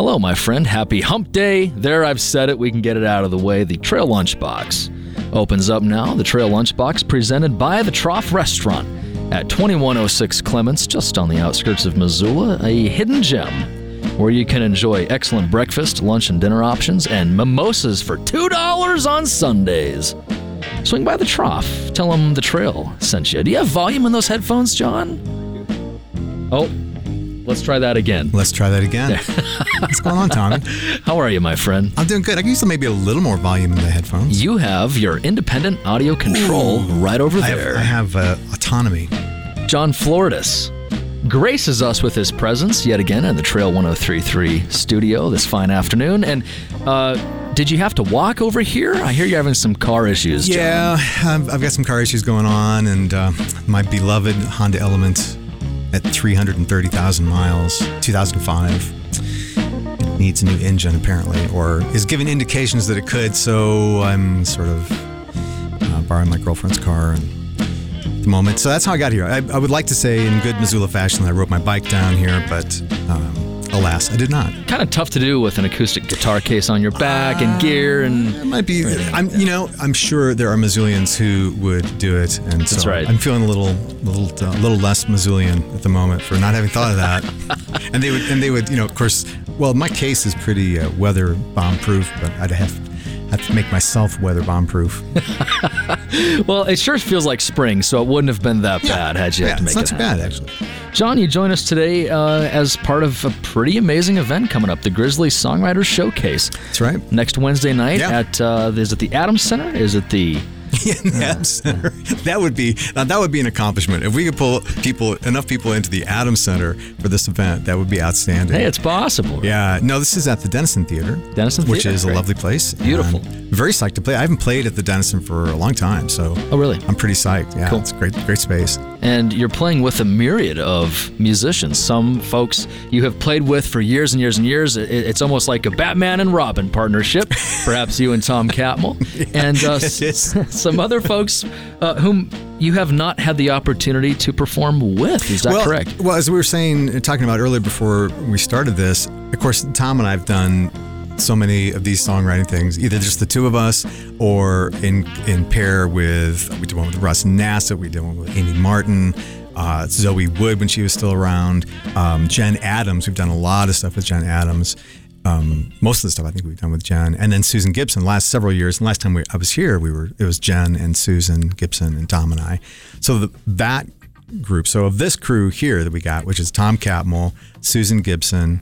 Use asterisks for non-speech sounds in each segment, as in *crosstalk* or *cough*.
Hello, my friend. Happy hump day. There, I've said it. We can get it out of the way. The Trail Lunchbox opens up now. The Trail Lunchbox presented by the Trough Restaurant at 2106 Clements, just on the outskirts of Missoula, a hidden gem where you can enjoy excellent breakfast, lunch, and dinner options and mimosas for $2 on Sundays. Swing by the trough. Tell them the trail sent you. Do you have volume in those headphones, John? Oh, let's try that again. Let's try that again. *laughs* What's going on, Tommy? How are you, my friend? I'm doing good. I can use maybe a little more volume in the headphones. You have your independent audio control right over I have, there. I have uh, autonomy. John Floridis graces us with his presence yet again in the Trail 1033 studio this fine afternoon. And uh, did you have to walk over here? I hear you're having some car issues, John. Yeah, I've, I've got some car issues going on, and uh, my beloved Honda Element at 330,000 miles, 2005, needs a new engine apparently, or is giving indications that it could. So I'm sort of uh, borrowing my girlfriend's car at the moment. So that's how I got here. I, I would like to say in good Missoula fashion that I rode my bike down here, but um, alas, I did not. Kind of tough to do with an acoustic guitar case on your back and gear and It might be. I'm. You know. I'm sure there are Missoulians who would do it, and That's so right. I'm feeling a little, little, uh, little less Missoulian at the moment for not having thought of that. *laughs* and they would, and they would, you know, of course. Well, my case is pretty uh, weather bomb proof, but I'd have have to make myself weather bomb proof. *laughs* well, it sure feels like spring, so it wouldn't have been that bad had you yeah, had to make it's not it too happen. bad actually. John, you join us today uh, as part of a pretty amazing event coming up, the Grizzly Songwriters Showcase. That's right. Next Wednesday night Yeah. at uh, is it the Adams Center? Is it the in the Adams Center. That would be now that would be an accomplishment. If we could pull people enough people into the Adams Center for this event, that would be outstanding. Hey, it's possible. Yeah, no, this is at the Dennison Theater. Dennison which Theater, is a lovely place. Beautiful. Um, very psyched to play. I haven't played at the Dennison for a long time, so Oh, really? I'm pretty psyched. Yeah, Cool. it's a great, great space. And you're playing with a myriad of musicians. Some folks you have played with for years and years and years. It's almost like a Batman and Robin partnership. *laughs* Perhaps you and Tom Catmull. and uh, *laughs* *laughs* some other folks uh, whom you have not had the opportunity to perform with. Is that well, correct? Well, as we were saying, talking about earlier before we started this, of course, Tom and I have done so many of these songwriting things, either just the two of us or in in pair with we did one with Russ Nasset, we did one with Amy Martin. Uh, Zoe Wood when she was still around, um, Jen Adams. We've done a lot of stuff with Jen Adams. Um, most of the stuff I think we've done with Jen, and then Susan Gibson. Last several years, and last time we, I was here, we were it was Jen and Susan Gibson and Tom and I. So the, that group. So of this crew here that we got, which is Tom Catmull, Susan Gibson,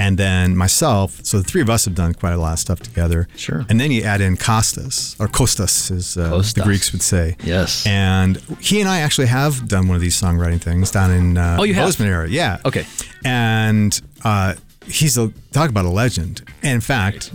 and then myself. So the three of us have done quite a lot of stuff together. Sure. And then you add in Costas, or Kostas, as uh, Kostas. the Greeks would say. Yes. And he and I actually have done one of these songwriting things down in uh, Oh, you have? Bozeman area. Yeah. Okay. And uh, he's a talk about a legend. And in fact,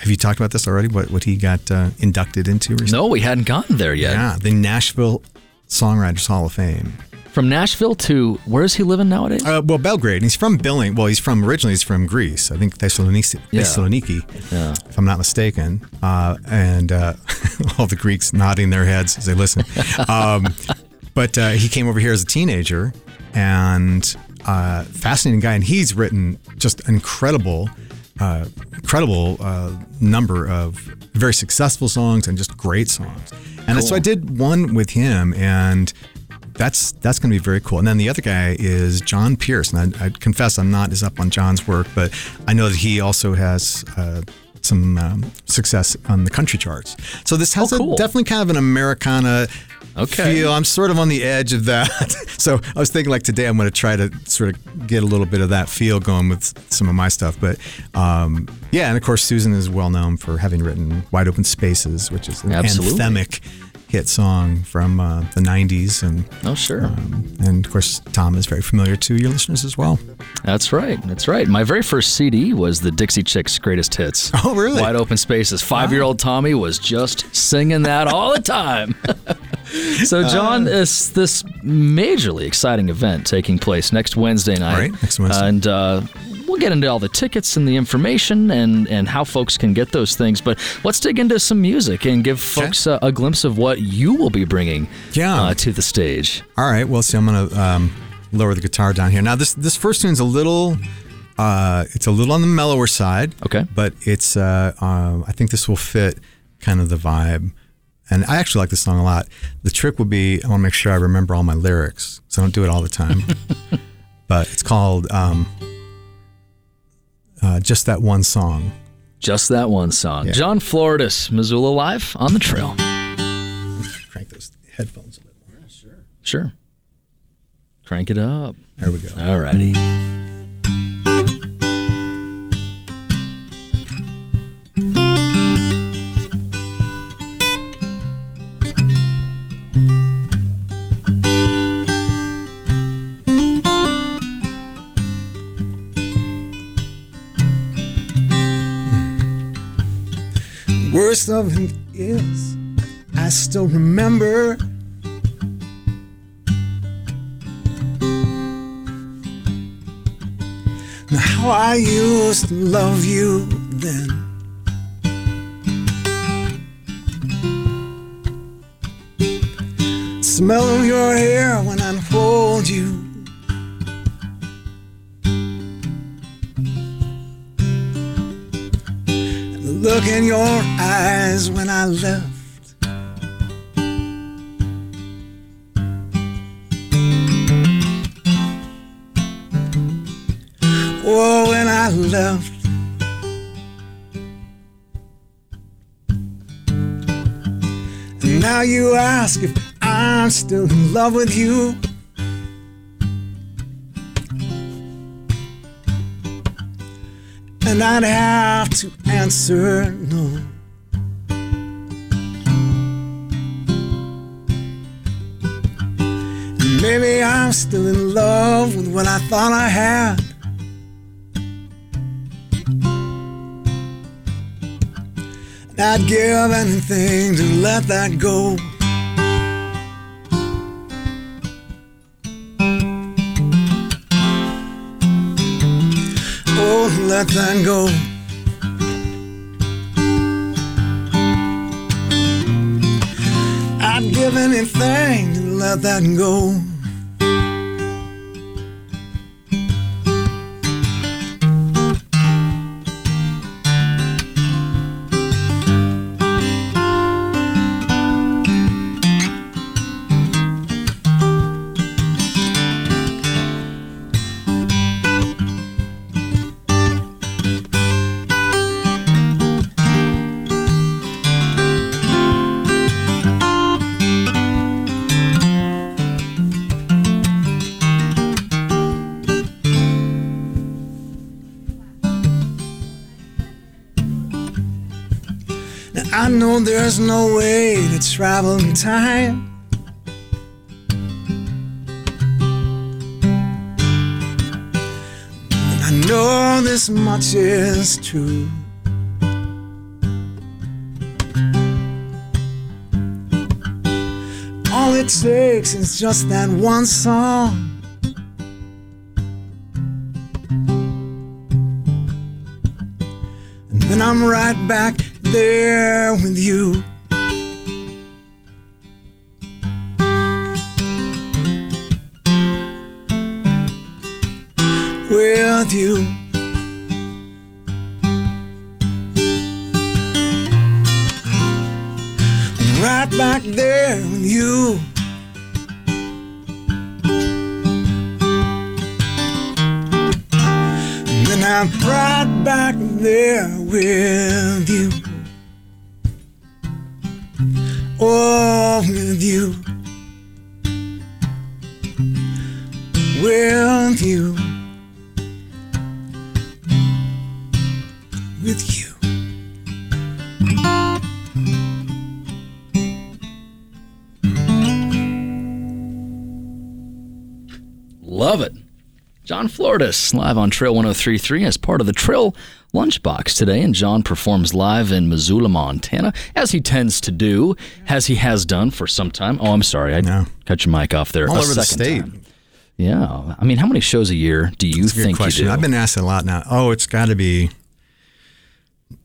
have you talked about this already? What what he got uh, inducted into recently? No, we hadn't gotten there yet. Yeah, the Nashville Songwriters Hall of Fame. From Nashville to where is he living nowadays? Uh, well, Belgrade. And he's from Billing. Well, he's from originally. He's from Greece. I think Thessaloniki, Yeah. Thessaloniki Yeah. if I'm not mistaken. Uh, and uh, *laughs* all the Greeks nodding their heads as they listen. *laughs* Um, but uh, he came over here as a teenager, and uh, fascinating guy. And he's written just an incredible, uh, incredible uh, number of very successful songs and just great songs. And so I did one with him, and that's that's going to be very cool. And then the other guy is John Pierce, and I, I confess I'm not as up on John's work, but I know that he also has uh, some um, success on the country charts. So this has Oh, cool. a, definitely kind of an Americana Okay. feel. I'm sort of on the edge of that. *laughs* so I was thinking like today I'm going to try to sort of get a little bit of that feel going with some of my stuff. But um, yeah, and of course Susan is well known for having written Wide Open Spaces, which is an Absolutely. anthemic hit song from uh, the 90s and oh, sure. and of course, Tom is very familiar to your listeners as well. That's right. That's right. My very first CD was the Dixie Chicks Greatest Hits. *laughs* Oh, really? Wide Open Spaces. Five year old Tommy was just singing that all the time. *laughs* so, Uh. John, is this majorly exciting event taking place next Wednesday night. Right, next Wednesday. And uh, we'll get into all the tickets and the information and, and how folks can get those things. But let's dig into some music and give folks a, a glimpse of what you will be bringing Yeah. uh, to the stage. All right. Well, see, I'm gonna um, lower the guitar down here. Now, this this first tune's a little Uh, it's a little on the mellower side. Okay. But it's, uh, um, I think this will fit kind of the vibe. And I actually like this song a lot. The trick would be I want to make sure I remember all my lyrics, so I don't do it all the time. *laughs* but it's called um, uh, Just That One Song. Just that one song. Yeah. John Floridis, Missoula Live on the trail. Crank those headphones a bit more. Sure. Crank it up. There we go. All righty. It is, I still remember. How I used to love you then. Smell of your hair when I hold you. Look in your eyes when I left. Oh, when I left. Now you ask if I'm still in love with you. And I'd have to answer no. Maybe I'm still in love with what I thought I had. I'd give anything to let that go. Let that go. I'd give anything to let that go. I know there's no way to travel in time. I know this much is true. All it takes is just that one song. And then I'm right back there with you. With you. Right back there with you. I'm right back there with you. Oh, with you. With John Floridis live on Trail 1033 as part of the Trail Lunchbox today. And John performs live in Missoula, Montana, as he tends to do, as he has done for some time. Oh, I'm sorry. I No. cut your mic off there. All over the state. time. Yeah. I mean, how many shows a year do you That's a good think question. you do? I've been asked a lot now. Oh, it's got to be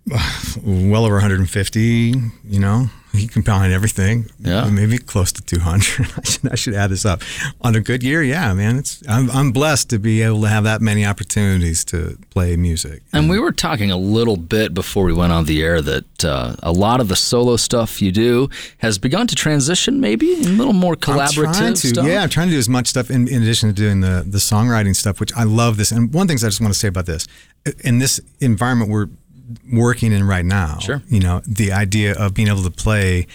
*sighs* well over 150, you know? He combined everything. Yeah. maybe close to 200. *laughs* I should, I should add this up. On a good year, yeah, man. It's I'm, I'm blessed to be able to have that many opportunities to play music. And we were talking a little bit before we went on the air that uh, a lot of the solo stuff you do has begun to transition, maybe a little more collaborative to, stuff. Yeah, I'm trying to do as much stuff in, in addition to doing the the songwriting stuff, which I love this. And one thing I just want to say about this, in this environment we're working in right now, Sure. you know, the idea of being able to play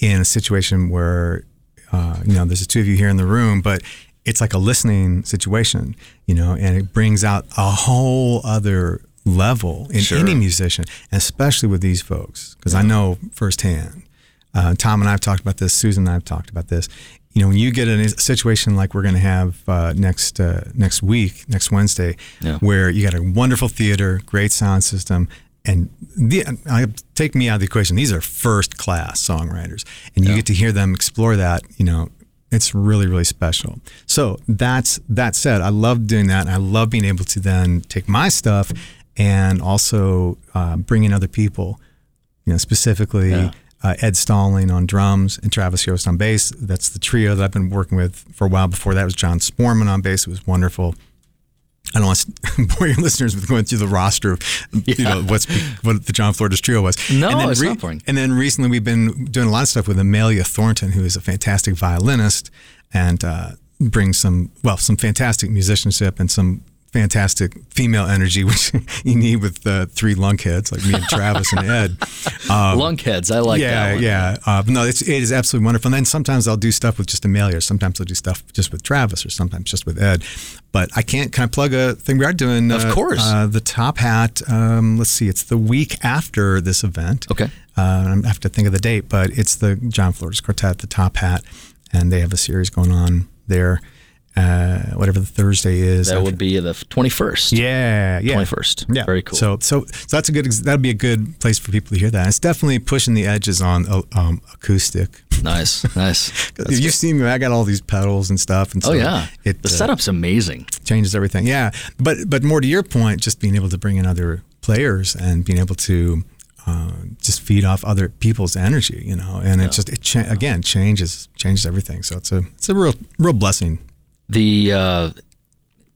in a situation where, uh, you know, there's the two of you here in the room, but it's like a listening situation, you know, and it brings out a whole other level in Sure. any musician, especially with these folks, because I know firsthand. Uh, Tom and I have talked about this. Susan and I have talked about this. You know, when you get in a situation like we're going to have uh, next uh, next week, next Wednesday, Yeah. where you got a wonderful theater, great sound system, and the, I take me out of the equation. These are first class songwriters, and you get to hear them explore that. You know, it's really really special. So that's that said, I love doing that, and I love being able to then take my stuff and also uh, bring in other people. You know, specifically. Yeah. Uh, Ed Stalling on drums and Travis Yost on bass. That's the trio that I've been working with for a while. Before that was John Sporman on bass. It was wonderful. I don't want to *laughs* bore your listeners with going through the roster of you know what's what the John Floridis trio was. No, and then it's not boring. And then recently we've been doing a lot of stuff with Amelia Thornton, who is a fantastic violinist and uh, brings some well some fantastic musicianship and some fantastic female energy, *laughs* which you need with uh, three lunkheads like me and Travis and Ed. Um, Lunkheads, I like yeah, yeah. Uh, no, it's, it is absolutely wonderful. And then sometimes I'll do stuff with just Amelia, or sometimes I'll do stuff just with Travis, or sometimes just with Ed. But I can't. Can I plug a thing we are doing? Of uh, course. Uh, the Top Hat. Um, let's see. It's the week after this event. Okay. Uh, I have to think of the date, but it's the John Floridis Quartet, the Top Hat, and they have a series going on there. Uh, whatever the Thursday is. That after- would be the 21st. yeah, yeah. 21st. Yeah, Very cool. So, so, so that's a good. That'd be a good place for people to hear that. It's definitely pushing the edges on uh, um, acoustic. Nice, *laughs* nice. You've seen me. I got all these pedals and stuff, and so Oh yeah, it the uh, setup's amazing. changes everything. Yeah, but but more to your point, just being able to bring in other players and being able to uh, just feed off other people's energy, you know, and it just it cha- again changes changes everything. So it's a it's a real real blessing. The uh,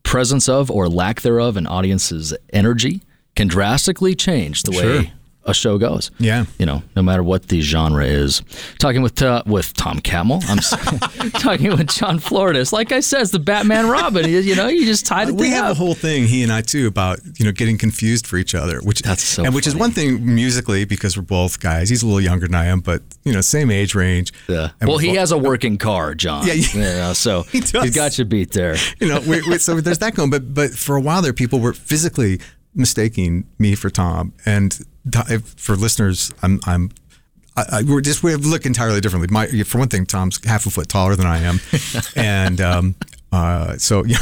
presence of or lack thereof an audience's energy can drastically change the Sure. way a show goes. Yeah. you know, no matter what the genre is. Talking with uh, with Tom Catmull, I'm *laughs* *laughs* talking with John Floridis. Like I said, it's the Batman Robin. You, you know, you just tied it We have a whole thing, he and I too, about you know getting confused for each other, which That's so and which is one thing musically because we're both guys. He's a little younger than I am, but you know same age range. Yeah. Well, he both- has a working car, John. Yeah, you yeah. know, so *laughs* He does. he's got you beat there. you know, we, we, so there's that going. But but for a while there, people were physically mistaking me for Tom. And for listeners, I'm I'm. I, I, we're just we look entirely differently. My, for one thing, Tom's half a foot taller than I am, *laughs* and um, uh, so *laughs* yeah,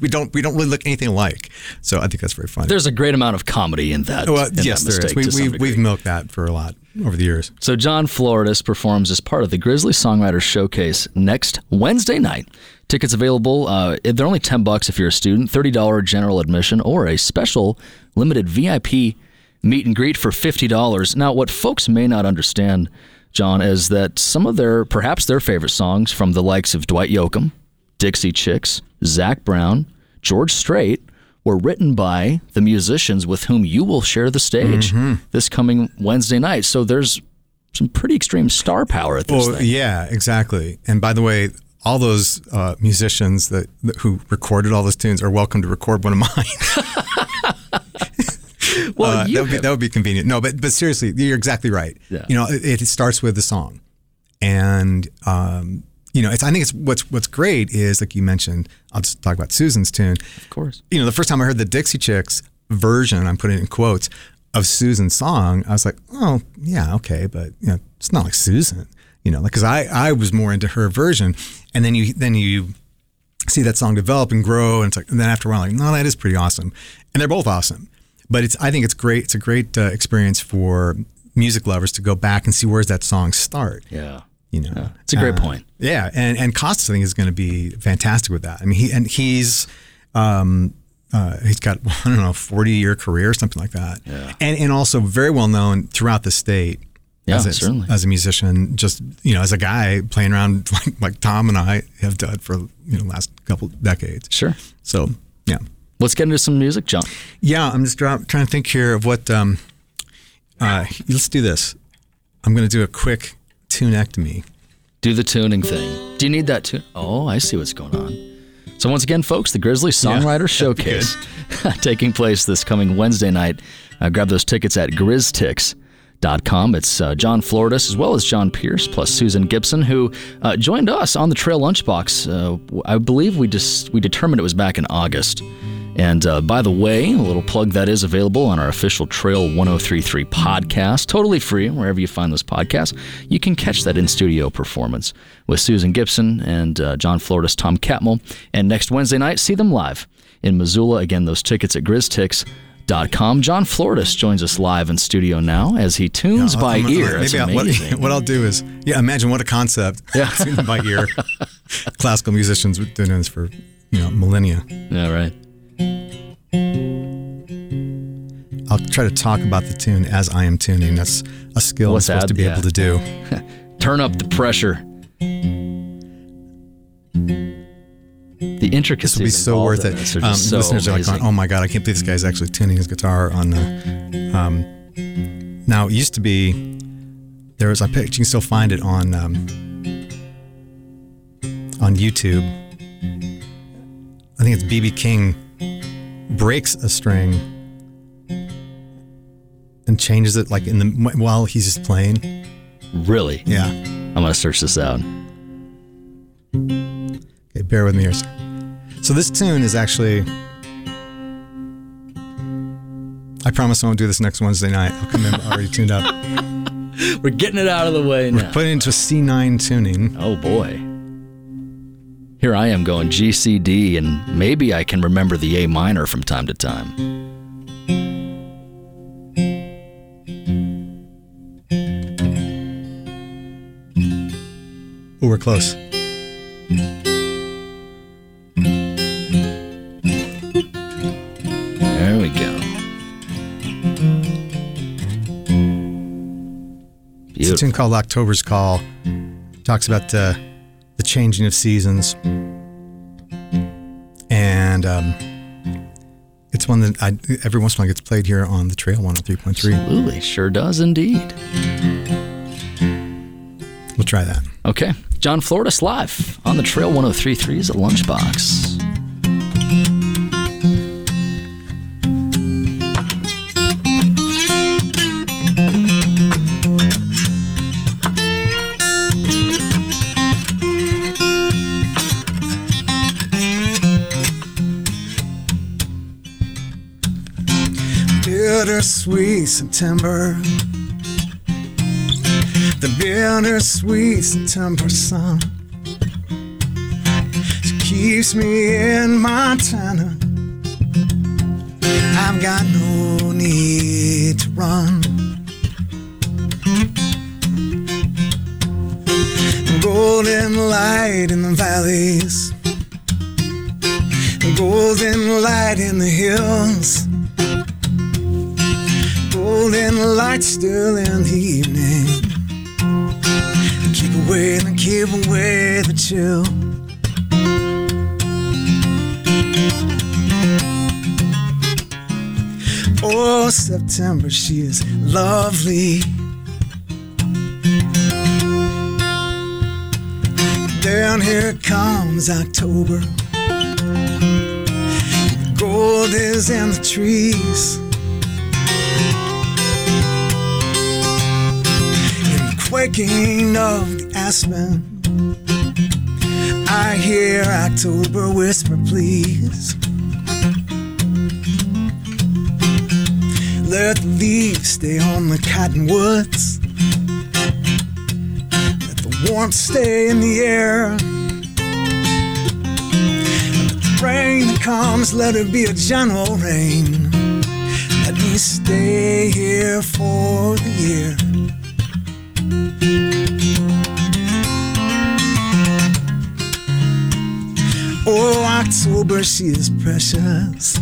we don't we don't really look anything alike. So I think that's very funny. There's a great amount of comedy in that. well, in that yes, there is. We, we, we've milked that for a lot over the years. So John Floridis performs as part of the Grizzly Songwriters Showcase next Wednesday night. Tickets available. Uh, they're only ten bucks if you're a student. Thirty dollar general admission or a special limited VIP meet and greet for fifty dollars. Now, what folks may not understand, John, is that some of their perhaps their favorite songs from the likes of Dwight Yoakam, Dixie Chicks, Zac Brown, George Strait were written by the musicians with whom you will share the stage this coming Wednesday night. So there's some pretty extreme star power at this Well, thing. yeah, exactly. And by the way, all those uh, musicians that, that who recorded all those tunes are welcome to record one of mine. *laughs* *laughs* Well, Uh, that, would be, that would be convenient. No, but but seriously, you're exactly right. Yeah. You know, it, it starts with the song, and um, you know, it's. I think it's what's what's great is like you mentioned. I'll just talk about Susan's tune. of course. You know, the first time I heard the Dixie Chicks version, I'm putting it in quotes of Susan's song. I was like, oh yeah, okay, but you know, it's not like Susan. You know, because I I was more into her version, and then you then you see that song develop and grow, and it's like, and then after a while, like, no, that is pretty awesome, and they're both awesome. But it's, I think it's great. It's a great uh, experience for music lovers to go back and see where's that song start. Yeah. You know, It's a great Uh, point. Yeah, and and Costas I think is going to be fantastic with that. I mean, he and he's. Um, uh, he's got *laughs* I don't know, forty year career, or something like that, Yeah. and and also very well known throughout the state. Yeah, as, a, certainly. as a musician, just you know, as a guy playing around *laughs* like, like Tom and I have done for you know last couple decades. Sure. So yeah, Let's get into some music, John. yeah. I'm just drop, trying to think here of what. Um, uh, let's do this. I'm going to do a quick tunectomy. Do the tuning thing. Do you need that tune? Oh, I see what's going on. So once again, folks, the Grizzly Songwriter Showcase *laughs* taking place this coming Wednesday night. Uh, grab those tickets at grizztix.com. It's uh, John Floridis as well as John Pierce plus Susan Gibson, who uh, joined us on the Trail Lunchbox. Uh, I believe we just we determined it was back in August. And uh, by the way, a little plug that is available on our official Trail 1033 podcast, totally free wherever you find this podcast. You can catch that in studio performance with Susan Gibson and uh, John Floridis, Tom Catmull. And next Wednesday night, see them live in Missoula. Again, those tickets at grizztix.com. John Floridis joins us live in studio now as he tunes by I'm- ear. Maybe what, *laughs* what I'll do is, yeah, imagine what a concept. Yeah. *laughs* tuned by ear. *laughs* Classical musicians have been doing this for you know millennia. yeah, right. I'll try to talk about the tune as I am tuning. That's a skill I'm supposed that? to be Yeah. able to do. *laughs* Turn up the pressure. The intricacies This will be so worth it. are Um, so listeners are like, going, "Oh my god, I can't believe this guy's actually tuning his guitar on the." Um, now it used to be there was I picked. You can still find it on um, on YouTube. I think it's BB King breaks a string and changes it like in the while he's just playing. Really? Yeah. I'm gonna search this out. Okay, bear with me here. So this tune is actually. I promise I won't do this next Wednesday night. I'll come in *laughs* already tuned up. We're getting it out of the way now. Put it into a C9 tuning. Oh boy. Here I am going G C D, and maybe I can remember the A minor from time to time. Oh, we're close. There we go. It's a tune called October's Call. Talks about uh, the changing of seasons. And um, it's one that I, every once in a while gets played here on the Trail 103.3. Absolutely, sure does indeed. We'll try that. Okay, John Floridis live on the Trail 103.3 is a Lunchbox. Bittersweet September. The bittersweet September sun. She keeps me in Montana. I've got no need to run. Golden light in the valleys. Golden light in the hills golden light still in the evening. Keep away and keep away the chill. Oh, September, she is lovely. Down here comes October. Gold is in the trees. Quaking of the aspen. I hear October whisper, please. Let the leaves stay on the cottonwoods. Let the warmth stay in the air. And the rain that comes, let it be a gentle rain. Let me stay here for the year. October, she is precious.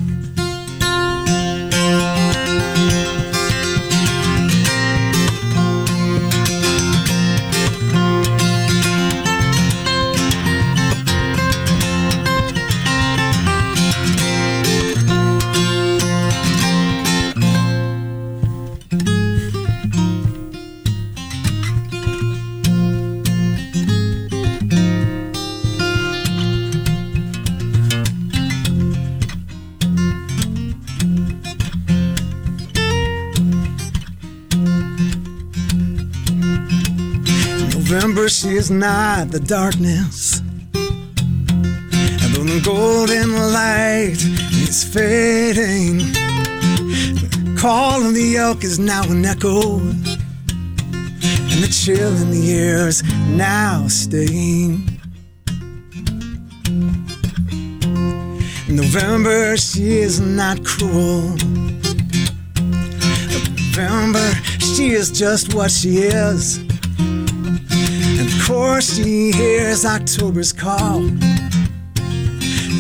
Is not the darkness. And though the golden light is fading, the call of the elk is now an echo. And the chill in the air is now staying. November, she is not cruel. November, she is just what she is. Course, she hears October's call.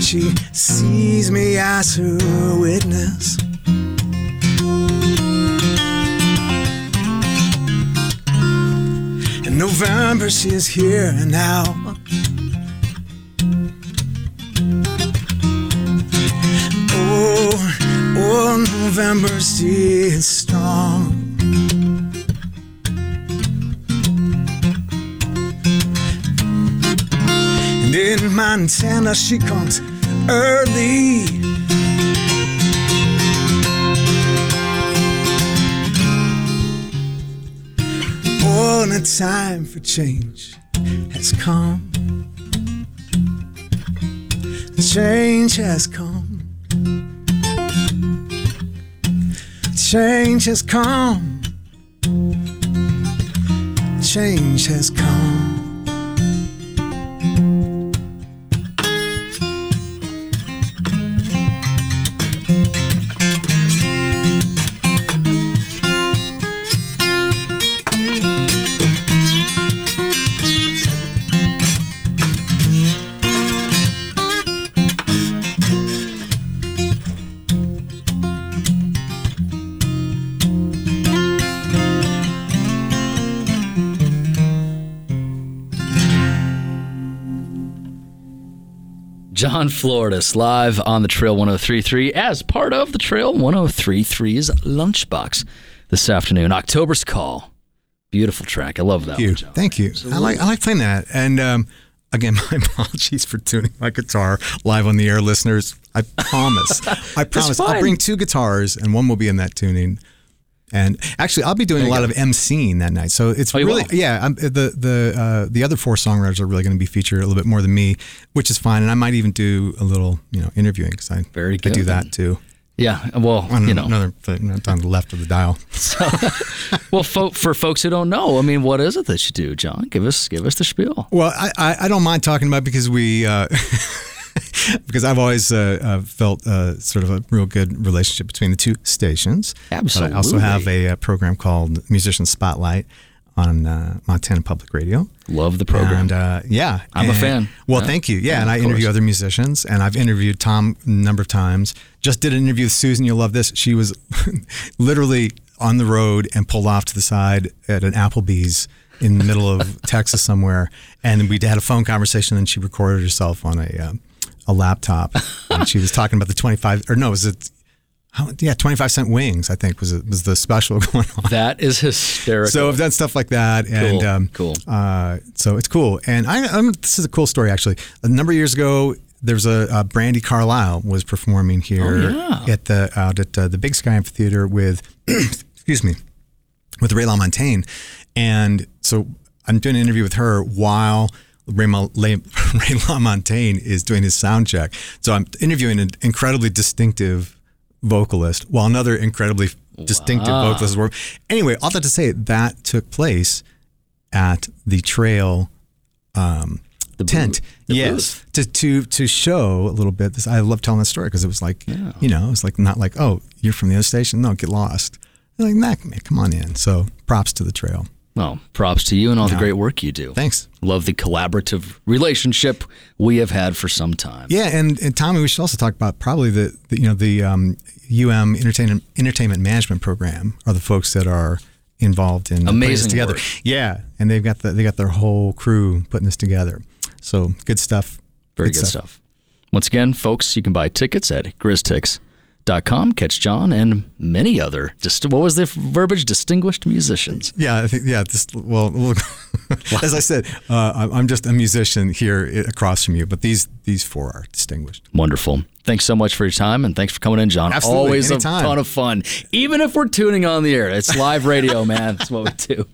She sees me as her witness. In November, she is here and now. Oh, oh, November, she is strong. And in Montana, she comes early. Oh, and the time for change has come. Change has come. Change has come. Change has come. John Floridis live on the Trail 1033 as part of the Trail 1033's Lunchbox this afternoon. October's Call. Beautiful track. I love that Thank you. one, John. Thank you. I like I like playing that. And um, again, *laughs* my apologies for tuning my guitar live on the air, listeners. I promise. *laughs* I promise. I'll bring two guitars, and one will be in that tuning. And actually, I'll be doing a lot go. of emceeing that night. So it's Oh, really, will? yeah. I'm, the the uh, the other four songwriters are really going to be featured a little bit more than me, which is fine. And I might even do a little, you know, interviewing because I Very I do that too. Yeah. Well, On you know. another on the left of the dial. *laughs* so, Well, fo- for folks who don't know, I mean, what is it that you do, John? Give us give us the spiel. Well, I, I, I don't mind talking about it because we uh, *laughs* *laughs* because I've always uh, uh, felt uh, sort of a real good relationship between the two stations. But I also have a, uh program called Musician Spotlight on uh, Montana Public Radio. Love the program. And uh, yeah, I'm a fan. Well, Yeah. thank you. Yeah, Yeah, and I interview course. other musicians, and I've interviewed Tom a number of times. Just did an interview with Susan. You'll love this. She was *laughs* literally on the road and pulled off to the side at an Applebee's in the middle of *laughs* Texas somewhere, and we had a phone conversation. And she recorded herself on a um, a laptop, and she was talking about the twenty five or no, was it? How, yeah, twenty five cent wings. I think was it, was the special *laughs* going on. that is hysterical. So I've done stuff like that, and Cool, um, cool. Uh, so it's cool. And I, I'm, this is a cool story actually. A number of years ago, there was a, uh Brandi Carlile was performing here Oh, yeah. at the out at uh, the Big Sky Amphitheater with, *clears throat* excuse me, with Ray LaMontagne, and so I'm doing an interview with her while. Ray, Ma- Ray, Ray LaMontagne is doing his sound check. So I'm interviewing an incredibly distinctive vocalist while another incredibly distinctive Wow. vocalist were. Anyway, all that to say that took place at the trail um, The tent. The yes, to to to show a little bit. This I love telling that story because it was like you know it's like not like oh you're from the other station no get lost. They're like nah, man, come on in. So props to the trail. Well, props to you and all the great work you do. Thanks. Love the collaborative relationship we have had for some time. Yeah, and, and Tommy, we should also talk about probably the, the you know the um, UM entertainment entertainment management program are the folks that are involved in putting this Amazing together. work. Yeah, and they've got the, they got their whole crew putting this together. So good stuff. Very good stuff. Once again, folks, you can buy tickets at grizztix.com. Catch John and many other, just what was the verbiage? Distinguished musicians. Yeah, I think yeah. This well, look, *laughs* as I said, uh, I'm- I'm just a musician here across from you, but these these four are distinguished. Wonderful. Thanks so much for your time and thanks for coming in, John. Absolutely, Always anytime. a ton of fun. Even if we're tuning on the air, it's live radio, man. That's what we do.